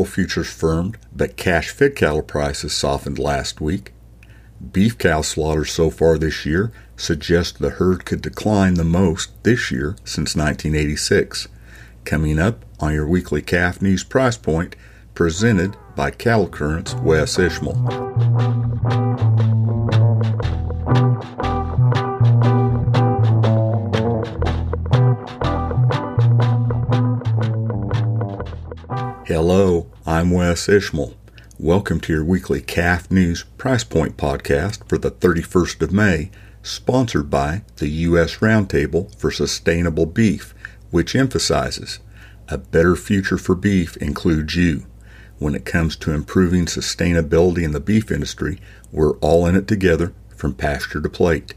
cattle futures firmed, but cash fed cattle prices softened last week. Beef cow slaughter so far this year suggests the herd could decline the most this year since 1986. Coming up on your weekly calf news price point, presented by Cattle Currents Wes Ishmael. Hello, I'm Wes Ishmael. Welcome to your weekly Calf News Price Point podcast for the 31st of May, sponsored by the U.S. Roundtable for Sustainable Beef, which emphasizes a better future for beef includes you. When it comes to improving sustainability in the beef industry, we're all in it together from pasture to plate.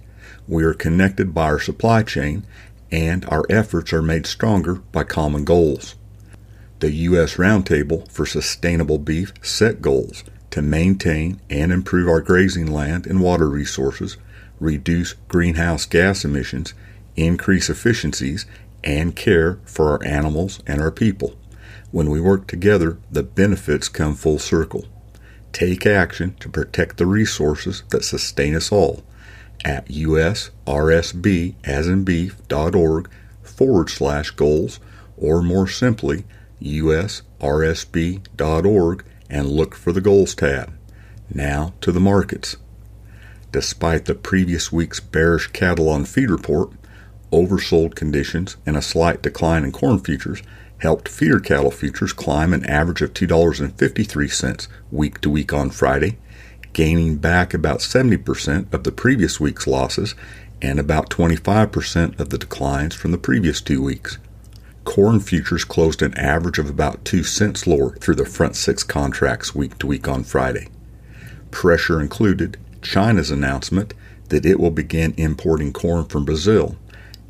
We are connected by our supply chain, and our efforts are made stronger by common goals. The U.S. Roundtable for Sustainable Beef set goals to maintain and improve our grazing land and water resources, reduce greenhouse gas emissions, increase efficiencies, and care for our animals and our people. When we work together, the benefits come full circle. Take action to protect the resources that sustain us all at usrsb as in beef.org forward slash goals, or more simply, usrsb.org and look for the Goals tab. Now to the markets. Despite the previous week's bearish cattle on feed report, oversold conditions and a slight decline in corn futures helped feeder cattle futures climb an average of $2.53 week to week on Friday, gaining back about 70% of the previous week's losses and about 25% of the declines from the previous two weeks. Corn futures closed an average of about 2 cents lower through the front six contracts week to week on Friday. Pressure included China's announcement that it will begin importing corn from Brazil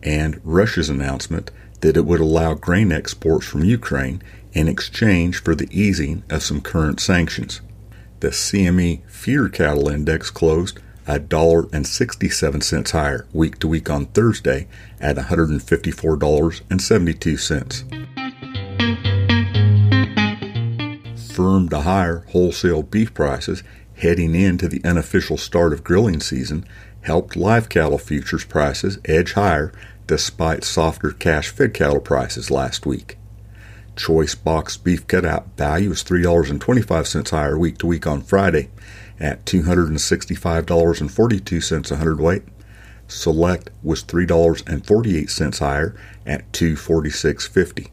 and Russia's announcement that it would allow grain exports from Ukraine in exchange for the easing of some current sanctions. The CME feeder cattle index closed $1.67 higher week to week on Thursday at $154.72. Firm to higher wholesale beef prices heading into the unofficial start of grilling season helped live cattle futures prices edge higher despite softer cash fed cattle prices last week. Choice box beef cutout value is $3.25 higher week to week on Friday at $265.42 a hundredweight. Select was $3.48 higher at $246.50.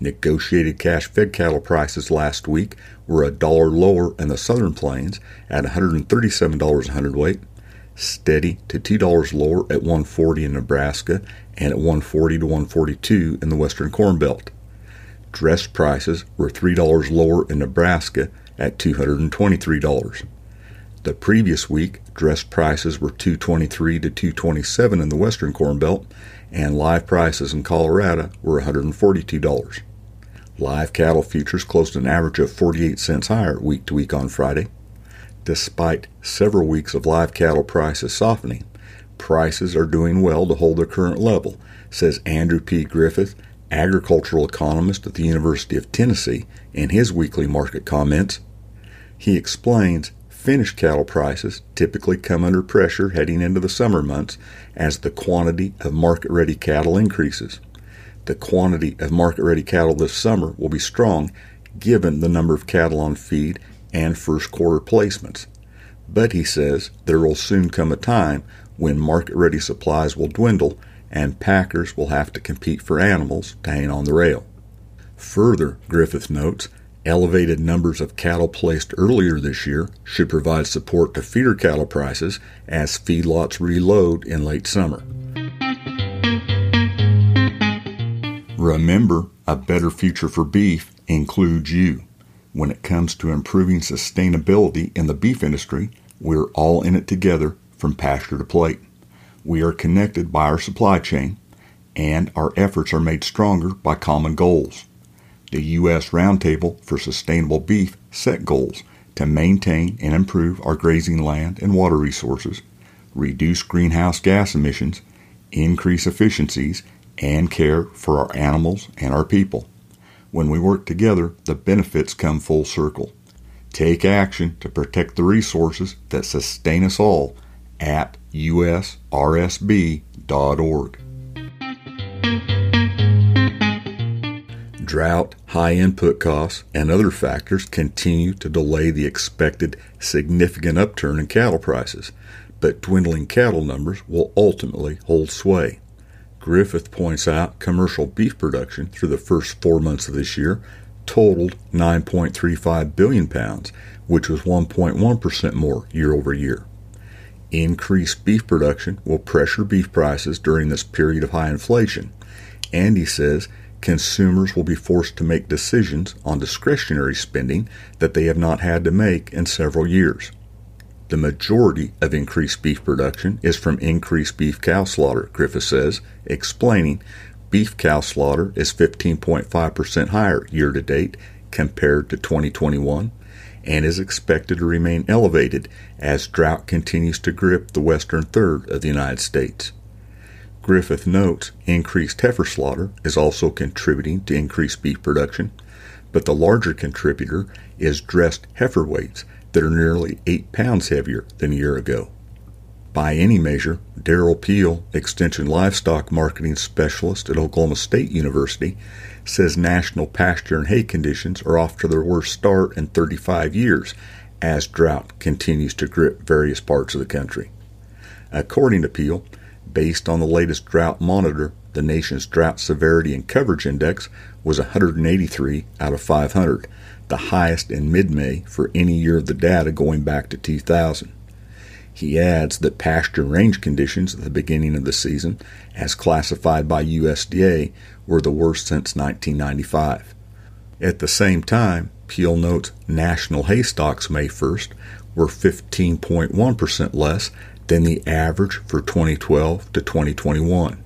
Negotiated cash fed cattle prices last week were a dollar lower in the southern plains at $137 a hundredweight, steady to $2 lower at 140 in Nebraska and at 140 to 142 in the western corn belt. Dress prices were $3 lower in Nebraska at $223. The previous week, dress prices were 223 to 227 in the western corn belt, and live prices in Colorado were $142. Live cattle futures closed an average of 48 cents higher week to week on Friday. Despite several weeks of live cattle prices softening, prices are doing well to hold their current level, says Andrew P. Griffith, agricultural economist at the University of Tennessee, in his weekly market comments. He explains finished cattle prices typically come under pressure heading into the summer months as the quantity of market ready cattle increases. The quantity of market ready cattle this summer will be strong given the number of cattle on feed and first quarter placements. But he says there will soon come a time when market ready supplies will dwindle and packers will have to compete for animals to hang on the rail. Further, Griffith notes, elevated numbers of cattle placed earlier this year should provide support to feeder cattle prices as feedlots reload in late summer. Remember, a better future for beef includes you. When it comes to improving sustainability in the beef industry, we're all in it together from pasture to plate. We are connected by our supply chain, and our efforts are made stronger by common goals. The U.S. Roundtable for Sustainable Beef set goals to maintain and improve our grazing land and water resources, reduce greenhouse gas emissions, increase efficiencies, and care for our animals and our people. When we work together, the benefits come full circle. Take action to protect the resources that sustain us all at usrsb.org. Drought, high input costs, and other factors continue to delay the expected significant upturn in cattle prices, but dwindling cattle numbers will ultimately hold sway. Griffith points out commercial beef production through the first four months of this year totaled 9.35 billion pounds, which was 1.1% more year over year. Increased beef production will pressure beef prices during this period of high inflation, and he says consumers will be forced to make decisions on discretionary spending that they have not had to make in several years. The majority of increased beef production is from increased beef cow slaughter, Griffith says, explaining beef cow slaughter is 15.5% higher year to date compared to 2021 and is expected to remain elevated as drought continues to grip the western third of the United States. Griffith notes increased heifer slaughter is also contributing to increased beef production, but the larger contributor is dressed heifer weights that are nearly 8 pounds heavier than a year ago. By any measure, Derrell Peel, Extension Livestock Marketing Specialist at Oklahoma State University, says national pasture and hay conditions are off to their worst start in 35 years as drought continues to grip various parts of the country. According to Peel, Based on the latest drought monitor, the nation's drought severity and coverage index was 183 out of 500, the highest in mid May for any year of the data going back to 2000. He adds that pasture range conditions at the beginning of the season, as classified by USDA, were the worst since 1995. At the same time, Peel notes national hay stocks May 1st were 15.1% less than the average for 2012 to 2021.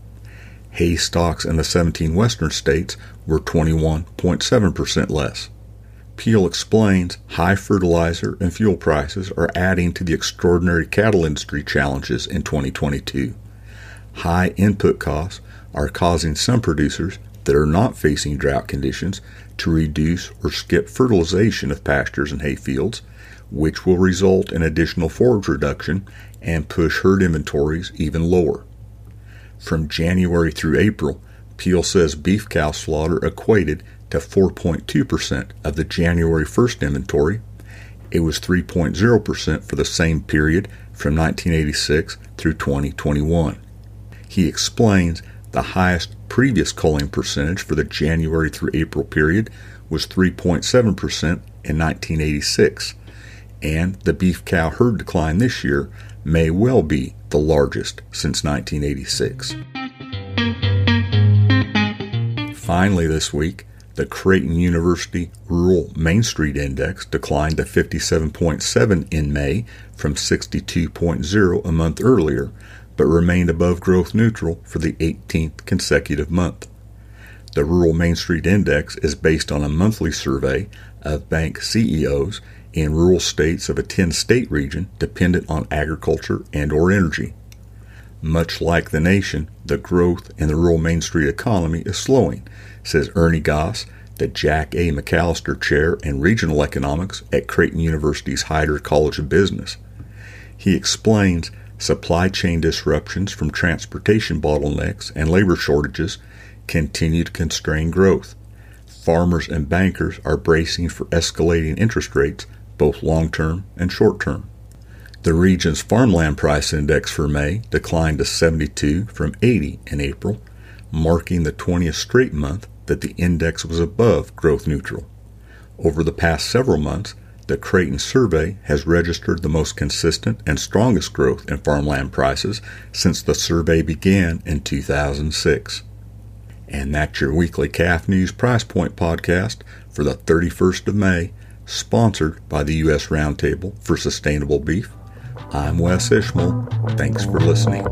Hay stocks in the 17 western states were 21.7% less. Peel explains high fertilizer and fuel prices are adding to the extraordinary cattle industry challenges in 2022. High input costs are causing some producers that are not facing drought conditions to reduce or skip fertilization of pastures and hay fields, which will result in additional forage reduction and push herd inventories even lower. From January through April, Peel says beef cow slaughter equated to 4.2% of the January 1st inventory. It was 3.0% for the same period from 1986 through 2021. He explains the highest previous culling percentage for the January through April period was 3.7% in 1986, and the beef cow herd decline this year may well be the largest since 1986. Finally, this week, the Creighton University Rural Main Street Index declined to 57.7 in May from 62.0 a month earlier, but remained above growth neutral for the 18th consecutive month. The Rural Main Street Index is based on a monthly survey of bank CEOs in rural states of a 10 state region dependent on agriculture and or energy. Much like the nation, the growth in the rural Main Street economy is slowing, says Ernie Goss, the Jack A. MacAllister Chair in Regional Economics at Creighton University's Heider College of Business. He explains supply chain disruptions from transportation bottlenecks and labor shortages continue to constrain growth. Farmers and bankers are bracing for escalating interest rates both long term and short term. The region's farmland price index for May declined to 72 from 80 in April, marking the 20th straight month that the index was above growth neutral. Over the past several months, the Creighton survey has registered the most consistent and strongest growth in farmland prices since the survey began in 2006. And that's your weekly Calf News Price Point podcast for the 31st of May, sponsored by the U.S. Roundtable for Sustainable Beef. I'm Wes Ishmael. Thanks for listening.